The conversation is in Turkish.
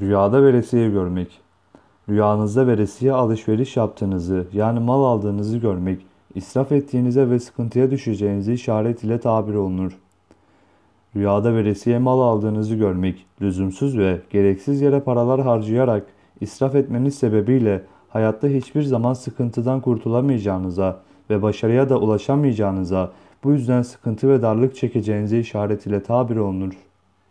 Rüyada veresiye görmek. Rüyanızda veresiye alışveriş yaptığınızı yani mal aldığınızı görmek, israf ettiğinize ve sıkıntıya düşeceğinizi işaret ile tabir olunur. Rüyada veresiye mal aldığınızı görmek, lüzumsuz ve gereksiz yere paralar harcayarak israf etmeniz sebebiyle hayatta hiçbir zaman sıkıntıdan kurtulamayacağınıza ve başarıya da ulaşamayacağınıza, bu yüzden sıkıntı ve darlık çekeceğinize işaret ile tabir olunur.